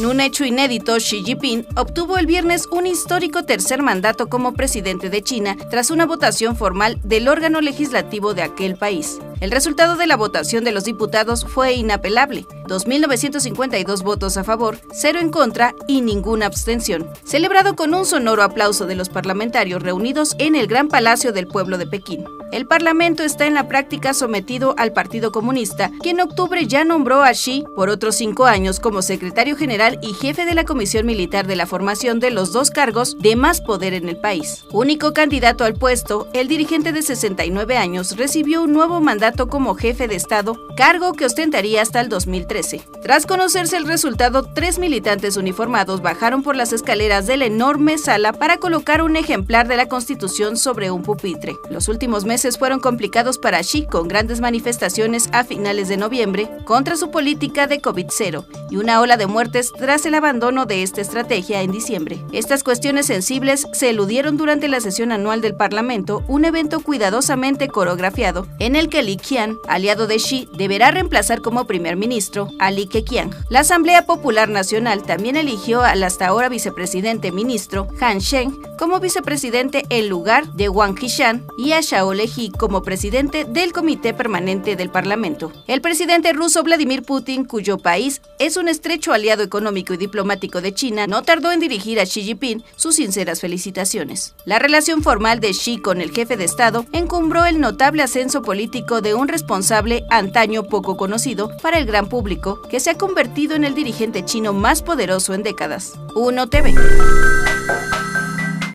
En un hecho inédito, Xi Jinping obtuvo el viernes un histórico tercer mandato como presidente de China tras una votación formal del órgano legislativo de aquel país. El resultado de la votación de los diputados fue inapelable, 2.952 votos a favor, cero en contra y ninguna abstención, celebrado con un sonoro aplauso de los parlamentarios reunidos en el Gran Palacio del Pueblo de Pekín. El Parlamento está en la práctica sometido al Partido Comunista, quien en octubre ya nombró a Xi por otros cinco años como secretario general y jefe de la Comisión Militar de la formación de los dos cargos de más poder en el país. Único candidato al puesto, el dirigente de 69 años recibió un nuevo mandato como jefe de Estado, cargo que ostentaría hasta el 2013. Tras conocerse el resultado, tres militantes uniformados bajaron por las escaleras de la enorme sala para colocar un ejemplar de la Constitución sobre un pupitre. Los últimos meses fueron complicados para Xi con grandes manifestaciones a finales de noviembre contra su política de COVID-0 y una ola de muertes tras el abandono de esta estrategia en diciembre. Estas cuestiones sensibles se eludieron durante la sesión anual del Parlamento, un evento cuidadosamente coreografiado en el que Li Qian, aliado de Xi, deberá reemplazar como primer ministro a Li Keqiang. La Asamblea Popular Nacional también eligió al hasta ahora vicepresidente ministro Han Sheng como vicepresidente en lugar de Wang Qishan y a Xiao como presidente del Comité Permanente del Parlamento. El presidente ruso Vladimir Putin, cuyo país es un estrecho aliado económico y diplomático de China, no tardó en dirigir a Xi Jinping sus sinceras felicitaciones. La relación formal de Xi con el jefe de Estado encumbró el notable ascenso político de un responsable antaño poco conocido para el gran público, que se ha convertido en el dirigente chino más poderoso en décadas. 1 TV.